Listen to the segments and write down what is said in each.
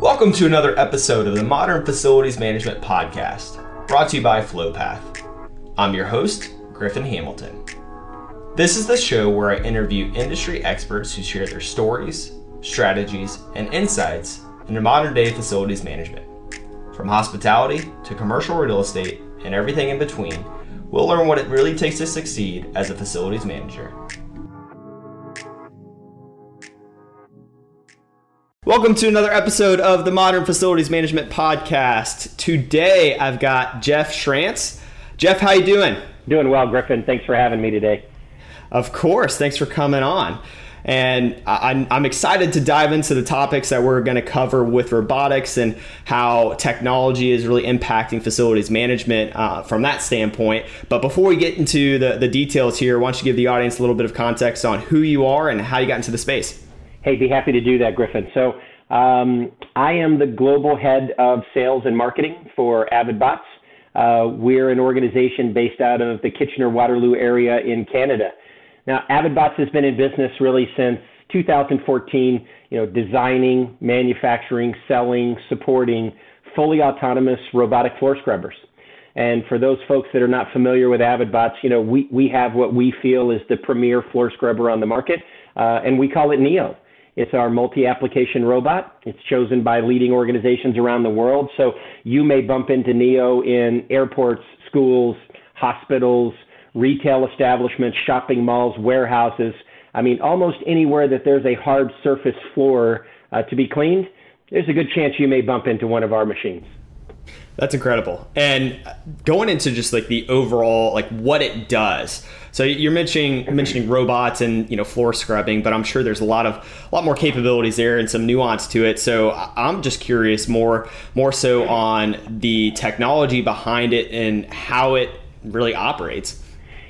Welcome to another episode of the Modern Facilities Management Podcast, brought to you by FlowPath. I'm your host, Griffin Hamilton. This is the show where I interview industry experts who share their stories, strategies, and insights into modern day facilities management. From hospitality to commercial real estate and everything in between, we'll learn what it really takes to succeed as a facilities manager. Welcome to another episode of the Modern Facilities Management Podcast. Today I've got Jeff Schrantz. Jeff, how you doing? Doing well, Griffin. Thanks for having me today. Of course. Thanks for coming on. And I'm, excited to dive into the topics that we're going to cover with robotics and how technology is really impacting facilities management uh, from that standpoint. But before we get into the, the details here, why don't you give the audience a little bit of context on who you are and how you got into the space? Hey, be happy to do that, Griffin. So, um, I am the global head of sales and marketing for AvidBots. Uh, we're an organization based out of the Kitchener Waterloo area in Canada. Now, AvidBots has been in business really since 2014, you know, designing, manufacturing, selling, supporting fully autonomous robotic floor scrubbers. And for those folks that are not familiar with AvidBots, you know, we, we have what we feel is the premier floor scrubber on the market, uh, and we call it Neo. It's our multi application robot. It's chosen by leading organizations around the world. So you may bump into NEO in airports, schools, hospitals, retail establishments, shopping malls, warehouses. I mean, almost anywhere that there's a hard surface floor uh, to be cleaned, there's a good chance you may bump into one of our machines. That's incredible. And going into just like the overall, like what it does. So you're mentioning mentioning robots and you know floor scrubbing, but I'm sure there's a lot of a lot more capabilities there and some nuance to it. So I'm just curious more more so on the technology behind it and how it really operates.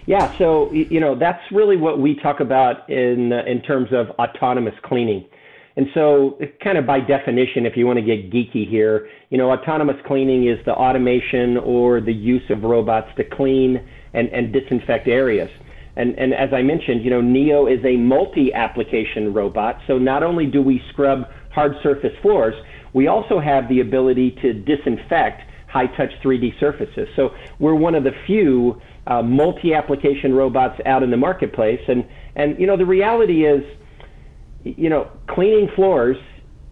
Yeah, so you know that's really what we talk about in in terms of autonomous cleaning. And so, kind of by definition, if you want to get geeky here, you know, autonomous cleaning is the automation or the use of robots to clean and, and disinfect areas. And, and as I mentioned, you know, Neo is a multi-application robot. So not only do we scrub hard surface floors, we also have the ability to disinfect high-touch 3D surfaces. So we're one of the few uh, multi-application robots out in the marketplace. And and you know, the reality is you know, cleaning floors,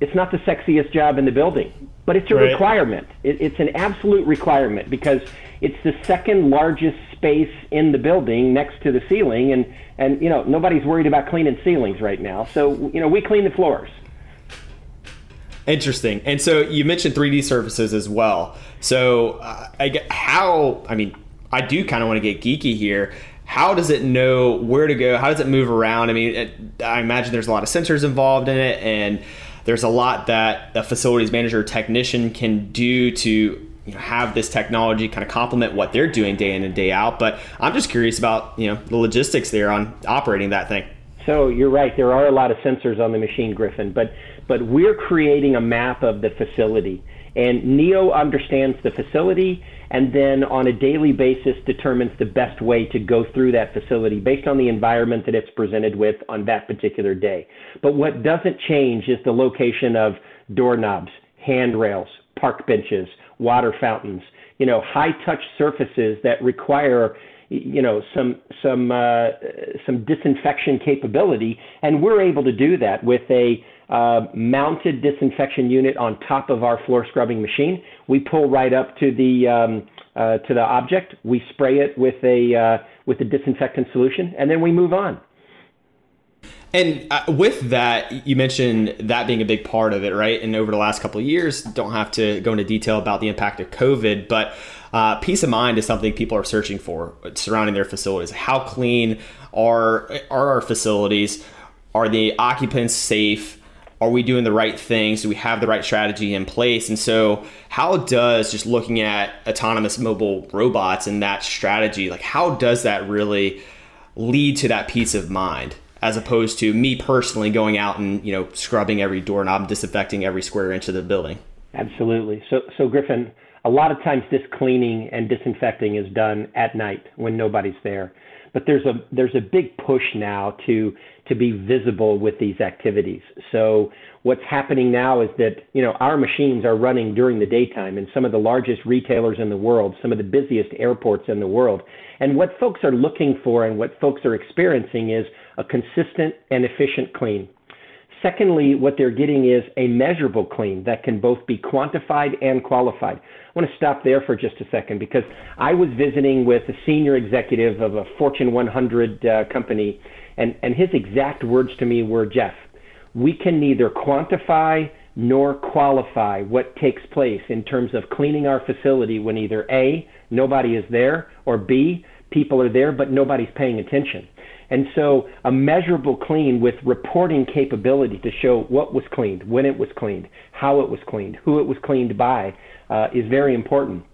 it's not the sexiest job in the building, but it's a right. requirement. It, it's an absolute requirement because it's the second largest space in the building next to the ceiling, and and you know nobody's worried about cleaning ceilings right now. So you know we clean the floors. Interesting. And so you mentioned 3D surfaces as well. So uh, I get how I mean I do kind of want to get geeky here how does it know where to go? How does it move around? I mean, it, I imagine there's a lot of sensors involved in it, and there's a lot that a facilities manager or technician can do to you know, have this technology kind of complement what they're doing day in and day out. But I'm just curious about you know the logistics there on operating that thing. So you're right. There are a lot of sensors on the machine, Griffin, but but we're creating a map of the facility, and Neo understands the facility and then on a daily basis determines the best way to go through that facility based on the environment that it's presented with on that particular day. But what doesn't change is the location of doorknobs, handrails, park benches, water fountains, you know, high touch surfaces that require you know some some uh, some disinfection capability, and we're able to do that with a uh, mounted disinfection unit on top of our floor scrubbing machine. We pull right up to the um, uh, to the object. We spray it with a uh, with a disinfectant solution, and then we move on. And uh, with that, you mentioned that being a big part of it, right? And over the last couple of years, don't have to go into detail about the impact of COVID, but uh, peace of mind is something people are searching for surrounding their facilities. How clean are are our facilities? Are the occupants safe? are we doing the right things? Do we have the right strategy in place? And so, how does just looking at autonomous mobile robots and that strategy, like how does that really lead to that peace of mind, as opposed to me personally going out and you know scrubbing every doorknob, disinfecting every square inch of the building? Absolutely. So, so Griffin, a lot of times this cleaning and disinfecting is done at night when nobody's there. but there's a there's a big push now to to be visible with these activities. So what's happening now is that you know our machines are running during the daytime in some of the largest retailers in the world, some of the busiest airports in the world. And what folks are looking for and what folks are experiencing is a consistent and efficient clean. Secondly, what they're getting is a measurable clean that can both be quantified and qualified. I want to stop there for just a second because I was visiting with a senior executive of a Fortune 100 uh, company, and, and his exact words to me were Jeff, we can neither quantify nor qualify what takes place in terms of cleaning our facility when either A, nobody is there, or B, people are there but nobody's paying attention. And so a measurable clean with reporting capability to show what was cleaned, when it was cleaned, how it was cleaned, who it was cleaned by uh, is very important.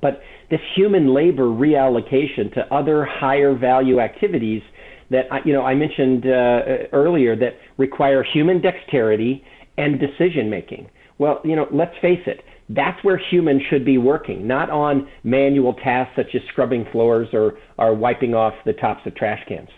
But this human labor reallocation to other higher value activities that you know I mentioned uh, earlier that require human dexterity and decision making. Well, you know, let's face it. That's where humans should be working, not on manual tasks such as scrubbing floors or, or wiping off the tops of trash cans.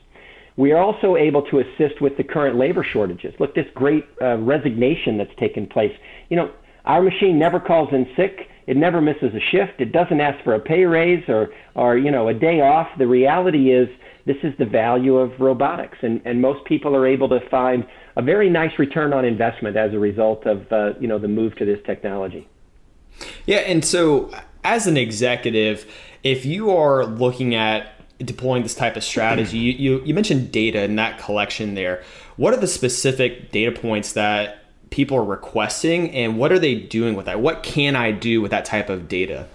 We are also able to assist with the current labor shortages. Look, this great uh, resignation that's taken place. You know, our machine never calls in sick. It never misses a shift. It doesn't ask for a pay raise or, or you know, a day off. The reality is this is the value of robotics, and, and most people are able to find a very nice return on investment as a result of uh, you know the move to this technology. Yeah, and so as an executive, if you are looking at deploying this type of strategy? You, you, you mentioned data and that collection there. What are the specific data points that people are requesting, and what are they doing with that? What can I do with that type of data?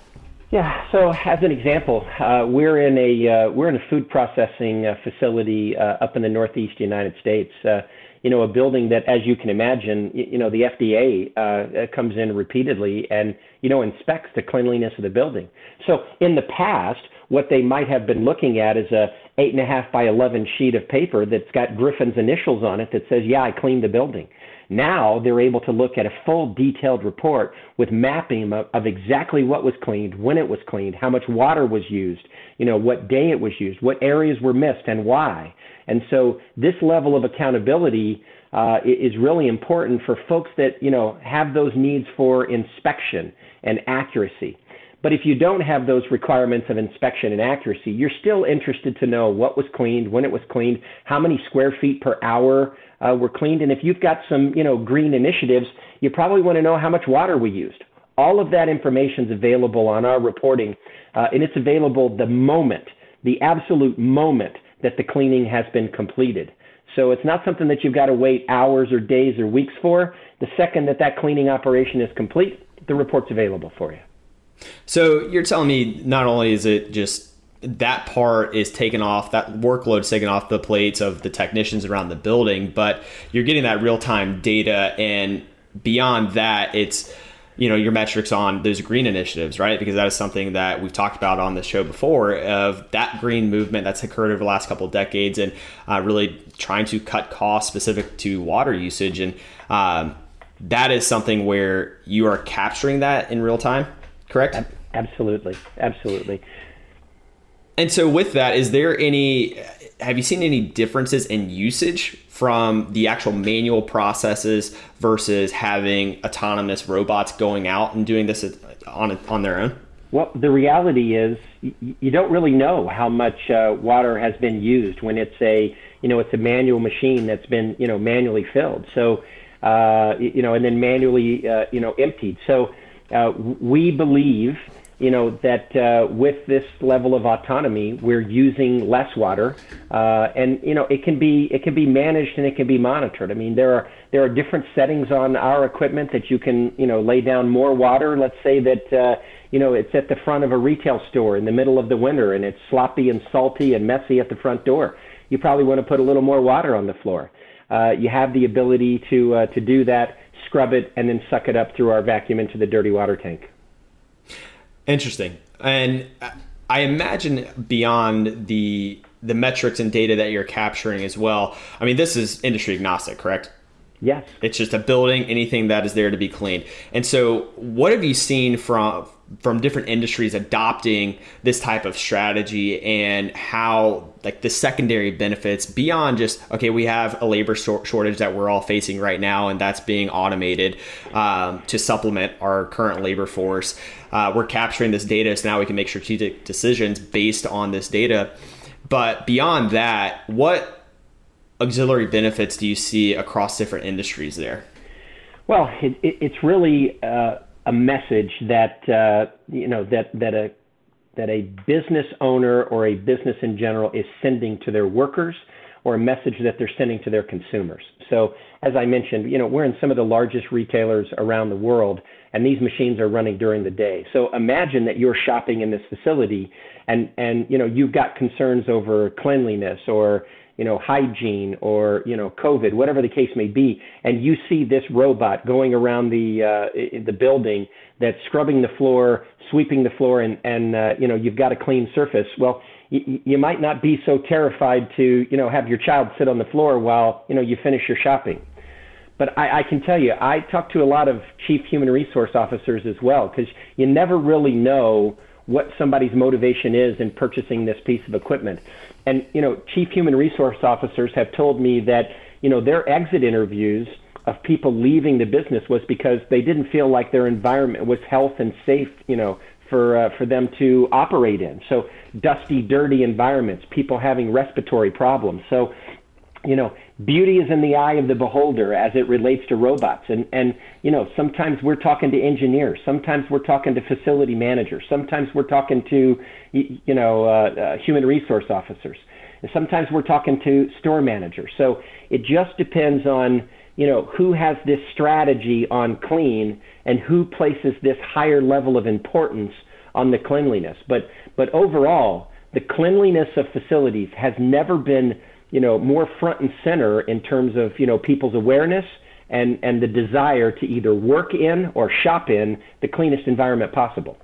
Yeah. So as an example, uh, we're in a uh, we're in a food processing uh, facility uh, up in the Northeast United States. Uh, you know, a building that, as you can imagine, you, you know, the FDA uh, comes in repeatedly and you know inspects the cleanliness of the building. So in the past, what they might have been looking at is a eight and a half by 11 sheet of paper that's got Griffin's initials on it that says, yeah, I cleaned the building. Now they're able to look at a full detailed report with mapping of, of, exactly what was cleaned, when it was cleaned, how much water was used, you know, what day it was used, what areas were missed and why. And so this level of accountability uh, is really important for folks that, you know, have those needs for inspection and accuracy. But if you don't have those requirements of inspection and accuracy, you're still interested to know what was cleaned, when it was cleaned, how many square feet per hour uh, were cleaned, and if you've got some, you know, green initiatives, you probably want to know how much water we used. All of that information is available on our reporting, uh, and it's available the moment, the absolute moment that the cleaning has been completed. So it's not something that you've got to wait hours or days or weeks for. The second that that cleaning operation is complete, the report's available for you. So you're telling me not only is it just that part is taken off, that workload is taken off the plates of the technicians around the building, but you're getting that real time data. And beyond that, it's you know your metrics on those green initiatives right because that is something that we've talked about on the show before of that green movement that's occurred over the last couple of decades and uh, really trying to cut costs specific to water usage and um, that is something where you are capturing that in real time correct? Absolutely, absolutely. And so, with that, is there any? Have you seen any differences in usage from the actual manual processes versus having autonomous robots going out and doing this on on their own? Well, the reality is you don't really know how much uh, water has been used when it's a you know it's a manual machine that's been you know manually filled. So uh, you know and then manually uh, you know emptied. So uh, we believe, you know, that uh, with this level of autonomy, we're using less water, uh, and you know, it can be it can be managed and it can be monitored. I mean, there are there are different settings on our equipment that you can you know lay down more water. Let's say that. Uh, you know, it's at the front of a retail store in the middle of the winter and it's sloppy and salty and messy at the front door. You probably want to put a little more water on the floor. Uh, you have the ability to uh, to do that scrub it, and then suck it up through our vacuum into the dirty water tank. Interesting. And I imagine beyond the the metrics and data that you're capturing as well. I mean, this is industry agnostic, correct? Yes. It's just a building, anything that is there to be cleaned. And so, what have you seen from from different industries adopting this type of strategy and how like the secondary benefits beyond just okay we have a labor shortage that we're all facing right now and that's being automated um, to supplement our current labor force. Uh, we're capturing this data so now we can make strategic decisions based on this data. But beyond that what auxiliary benefits do you see across different industries there? Well it, it, it's really uh a message that uh, you know that that a that a business owner or a business in general is sending to their workers or a message that they're sending to their consumers. So as I mentioned, you know, we're in some of the largest retailers around the world and these machines are running during the day. So imagine that you're shopping in this facility and and you know, you've got concerns over cleanliness or you know, hygiene or, you know, COVID, whatever the case may be, and you see this robot going around the, uh, the building that's scrubbing the floor, sweeping the floor, and, and uh, you know, you've got a clean surface, well, you, you might not be so terrified to, you know, have your child sit on the floor while, you know, you finish your shopping. But I, I can tell you, I talk to a lot of chief human resource officers as well, because you never really know what somebody's motivation is in purchasing this piece of equipment. And you know, chief human resource officers have told me that you know their exit interviews of people leaving the business was because they didn't feel like their environment was health and safe, you know, for uh, for them to operate in. So dusty, dirty environments, people having respiratory problems. So you know, beauty is in the eye of the beholder as it relates to robots. And, and, you know, sometimes we're talking to engineers, sometimes we're talking to facility managers, sometimes we're talking to, you know, uh, uh, human resource officers, and sometimes we're talking to store managers. So it just depends on, you know, who has this strategy on clean and who places this higher level of importance on the cleanliness. But, but overall, the cleanliness of facilities has never been you know, more front and center in terms of, you know, people's awareness and, and the desire to either work in or shop in the cleanest environment possible.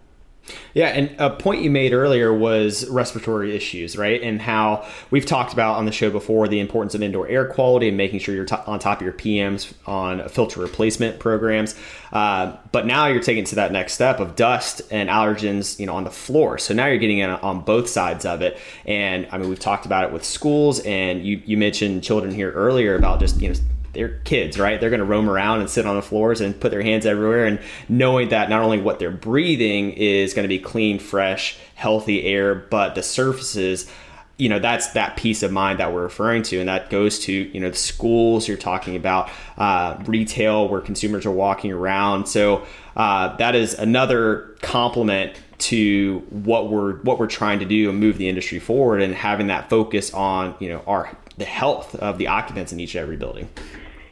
Yeah, and a point you made earlier was respiratory issues, right? And how we've talked about on the show before the importance of indoor air quality and making sure you're t- on top of your PMs on filter replacement programs. Uh, but now you're taking to that next step of dust and allergens, you know, on the floor. So now you're getting in on both sides of it. And I mean, we've talked about it with schools, and you you mentioned children here earlier about just you know they're kids, right? They're going to roam around and sit on the floors and put their hands everywhere. And knowing that not only what they're breathing is going to be clean, fresh, healthy air, but the surfaces, you know, that's that peace of mind that we're referring to. And that goes to, you know, the schools you're talking about, uh, retail where consumers are walking around. So uh, that is another complement to what we're what we're trying to do and move the industry forward and having that focus on you know our the health of the occupants in each and every building.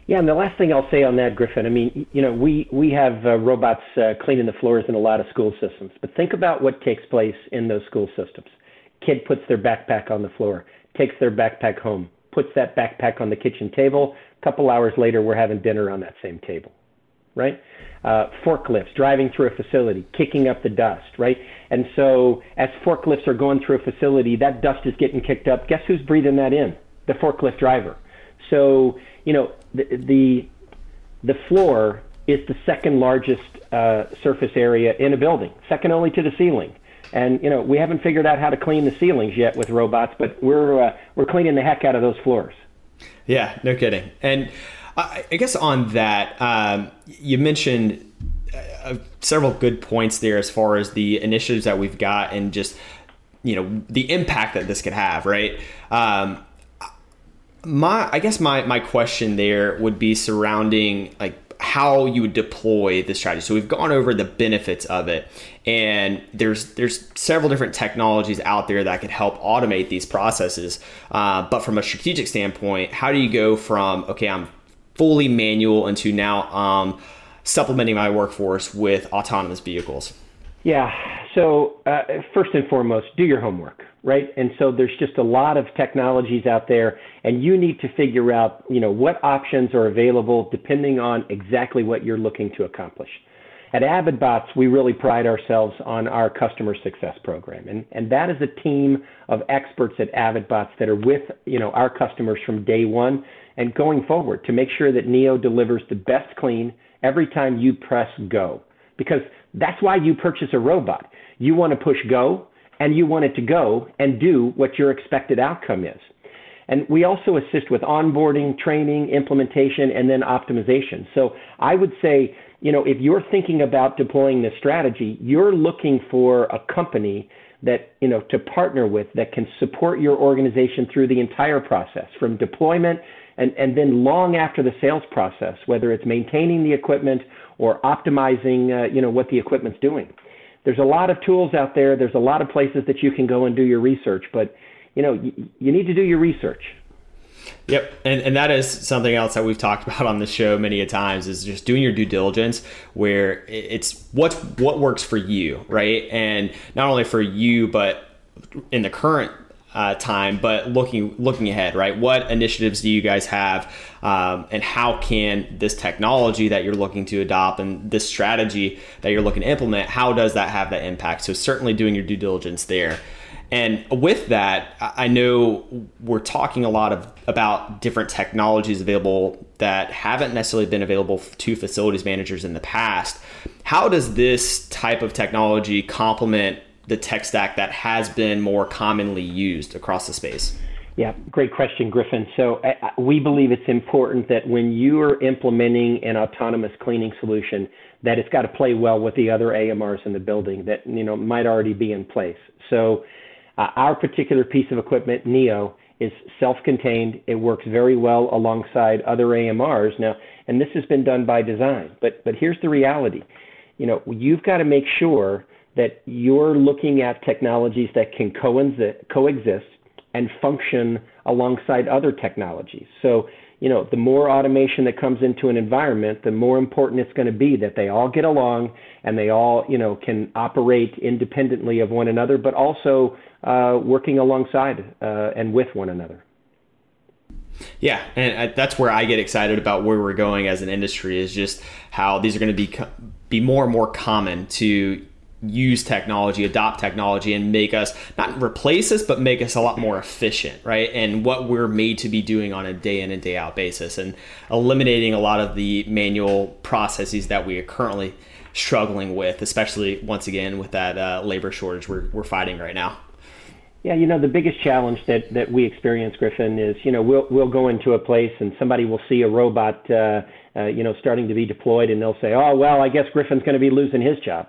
Yeah, and the last thing I'll say on that, Griffin, I mean, you know, we, we have uh, robots uh, cleaning the floors in a lot of school systems, but think about what takes place in those school systems. Kid puts their backpack on the floor, takes their backpack home, puts that backpack on the kitchen table. A couple hours later, we're having dinner on that same table, right? Uh, forklifts driving through a facility, kicking up the dust, right? And so as forklifts are going through a facility, that dust is getting kicked up. Guess who's breathing that in? The forklift driver. So you know, the the, the floor is the second largest uh, surface area in a building, second only to the ceiling. And you know, we haven't figured out how to clean the ceilings yet with robots, but we're uh, we're cleaning the heck out of those floors. Yeah, no kidding. And I, I guess on that, um, you mentioned uh, several good points there as far as the initiatives that we've got and just you know the impact that this could have, right? Um, my I guess my my question there would be surrounding like how you would deploy the strategy. So we've gone over the benefits of it, and there's there's several different technologies out there that can help automate these processes. Uh, but from a strategic standpoint, how do you go from okay, I'm fully manual into now um, supplementing my workforce with autonomous vehicles? Yeah. So uh, first and foremost, do your homework right? And so there's just a lot of technologies out there, and you need to figure out, you know, what options are available depending on exactly what you're looking to accomplish. At AvidBots, we really pride ourselves on our customer success program, and, and that is a team of experts at AvidBots that are with, you know, our customers from day one and going forward to make sure that Neo delivers the best clean every time you press go. Because that's why you purchase a robot. You want to push go and you want it to go and do what your expected outcome is. And we also assist with onboarding, training, implementation, and then optimization. So I would say, you know, if you're thinking about deploying this strategy, you're looking for a company that, you know, to partner with that can support your organization through the entire process from deployment and, and then long after the sales process, whether it's maintaining the equipment or optimizing, uh, you know, what the equipment's doing. There's a lot of tools out there. There's a lot of places that you can go and do your research, but you know, you, you need to do your research. Yep, and and that is something else that we've talked about on the show many a times is just doing your due diligence, where it's what's what works for you, right? And not only for you, but in the current uh, time, but looking looking ahead, right? What initiatives do you guys have, um, and how can this technology that you're looking to adopt and this strategy that you're looking to implement, how does that have that impact? So certainly doing your due diligence there. And with that, I know we're talking a lot of about different technologies available that haven't necessarily been available to facilities managers in the past. How does this type of technology complement the tech stack that has been more commonly used across the space? Yeah, great question, Griffin. So we believe it's important that when you are implementing an autonomous cleaning solution, that it's got to play well with the other AMRs in the building that you know might already be in place. So uh, our particular piece of equipment, Neo, is self-contained. It works very well alongside other AMRs now, and this has been done by design. But but here's the reality, you know, you've got to make sure that you're looking at technologies that can coexist and function alongside other technologies. So you know, the more automation that comes into an environment, the more important it's going to be that they all get along and they all, you know, can operate independently of one another, but also uh, working alongside uh, and with one another. Yeah, and that's where I get excited about where we're going as an industry is just how these are going to be be more and more common to use technology, adopt technology, and make us not replace us, but make us a lot more efficient, right? And what we're made to be doing on a day in and day out basis, and eliminating a lot of the manual processes that we are currently struggling with, especially once again with that uh, labor shortage we're, we're fighting right now. Yeah, you know the biggest challenge that, that we experience, Griffin, is you know we'll we'll go into a place and somebody will see a robot, uh, uh, you know, starting to be deployed, and they'll say, "Oh well, I guess Griffin's going to be losing his job."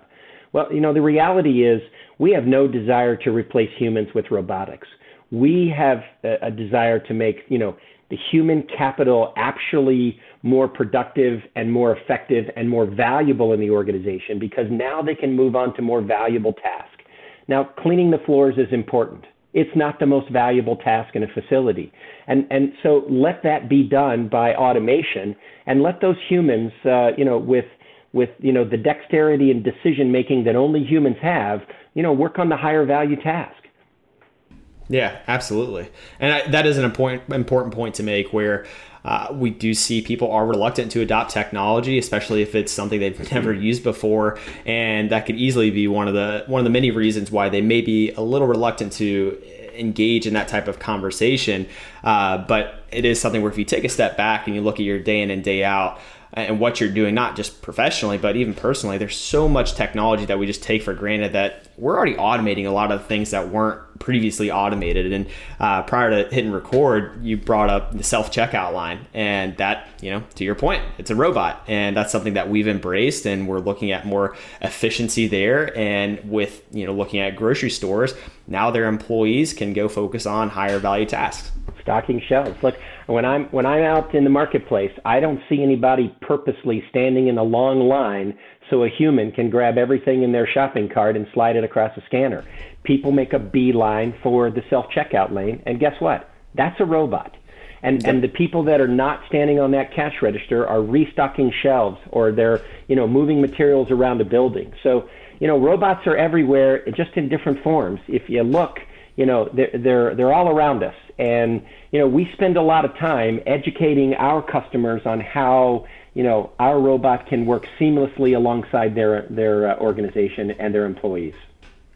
Well, you know, the reality is we have no desire to replace humans with robotics. We have a, a desire to make, you know, the human capital actually more productive and more effective and more valuable in the organization because now they can move on to more valuable tasks. Now, cleaning the floors is important. It's not the most valuable task in a facility. And, and so let that be done by automation and let those humans, uh, you know, with with you know the dexterity and decision making that only humans have, you know, work on the higher value task. Yeah, absolutely, and I, that is an important important point to make where. Uh, we do see people are reluctant to adopt technology, especially if it's something they've never used before, and that could easily be one of the one of the many reasons why they may be a little reluctant to engage in that type of conversation. Uh, but it is something where if you take a step back and you look at your day in and day out, and what you're doing, not just professionally, but even personally. There's so much technology that we just take for granted that we're already automating a lot of things that weren't previously automated. And uh, prior to hitting record, you brought up the self checkout line, and that, you know, to your point, it's a robot, and that's something that we've embraced, and we're looking at more efficiency there. And with you know, looking at grocery stores, now their employees can go focus on higher value tasks. Stocking shelves. Look, when I'm when I'm out in the marketplace, I don't see anybody purposely standing in a long line so a human can grab everything in their shopping cart and slide it across a scanner. People make a beeline for the self checkout lane, and guess what? That's a robot. And, and the people that are not standing on that cash register are restocking shelves or they're you know moving materials around the building. So you know robots are everywhere, just in different forms. If you look, you know they're they're, they're all around us, and you know we spend a lot of time educating our customers on how you know, our robot can work seamlessly alongside their their uh, organization and their employees.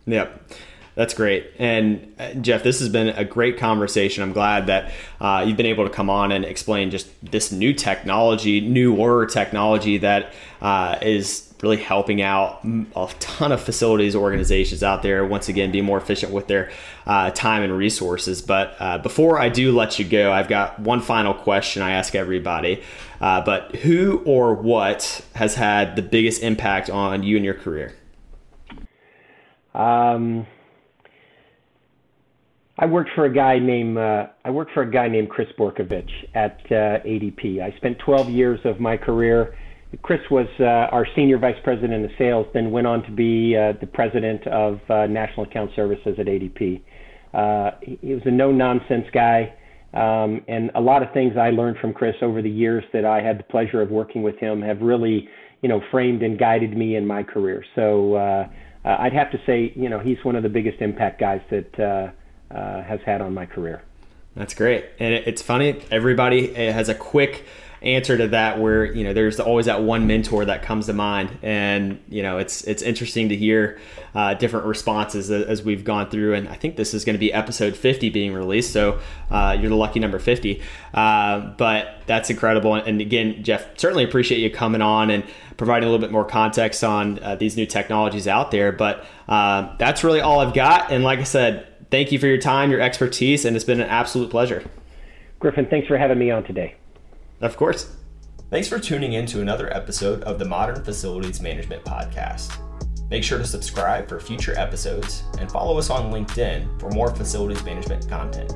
Yep. That's great. And uh, Jeff, this has been a great conversation. I'm glad that uh, you've been able to come on and explain just this new technology, newer technology that uh, is really helping out a ton of facilities organizations out there once again be more efficient with their uh, time and resources but uh, before i do let you go i've got one final question i ask everybody uh, but who or what has had the biggest impact on you and your career um, I worked for a guy named uh, I worked for a guy named Chris Borkovich at uh, ADP. I spent 12 years of my career. Chris was uh, our senior vice president of sales, then went on to be uh, the president of uh, national account services at ADP. Uh, he was a no nonsense guy, um, and a lot of things I learned from Chris over the years that I had the pleasure of working with him have really, you know, framed and guided me in my career. So I'd have to say, you know, he's one of the biggest impact guys that uh, has had on my career. That's great, and it's funny. Everybody has a quick answer to that where you know there's always that one mentor that comes to mind. And you know it's it's interesting to hear uh, different responses as we've gone through. And i think this is going to be episode 50 being released. So uh, you're the lucky number 50 uh, but that's incredible. And again jeff certainly appreciate you coming on and providing a little bit more context on uh, these new technologies out there. But uh, that's really all i've got. And like i said thank you for your time, your expertise, and it's been an absolute pleasure. Griffin, thanks for having me on today. Of course. Thanks for tuning in to another episode of the Modern Facilities Management Podcast. Make sure to subscribe for future episodes and follow us on LinkedIn for more facilities management content.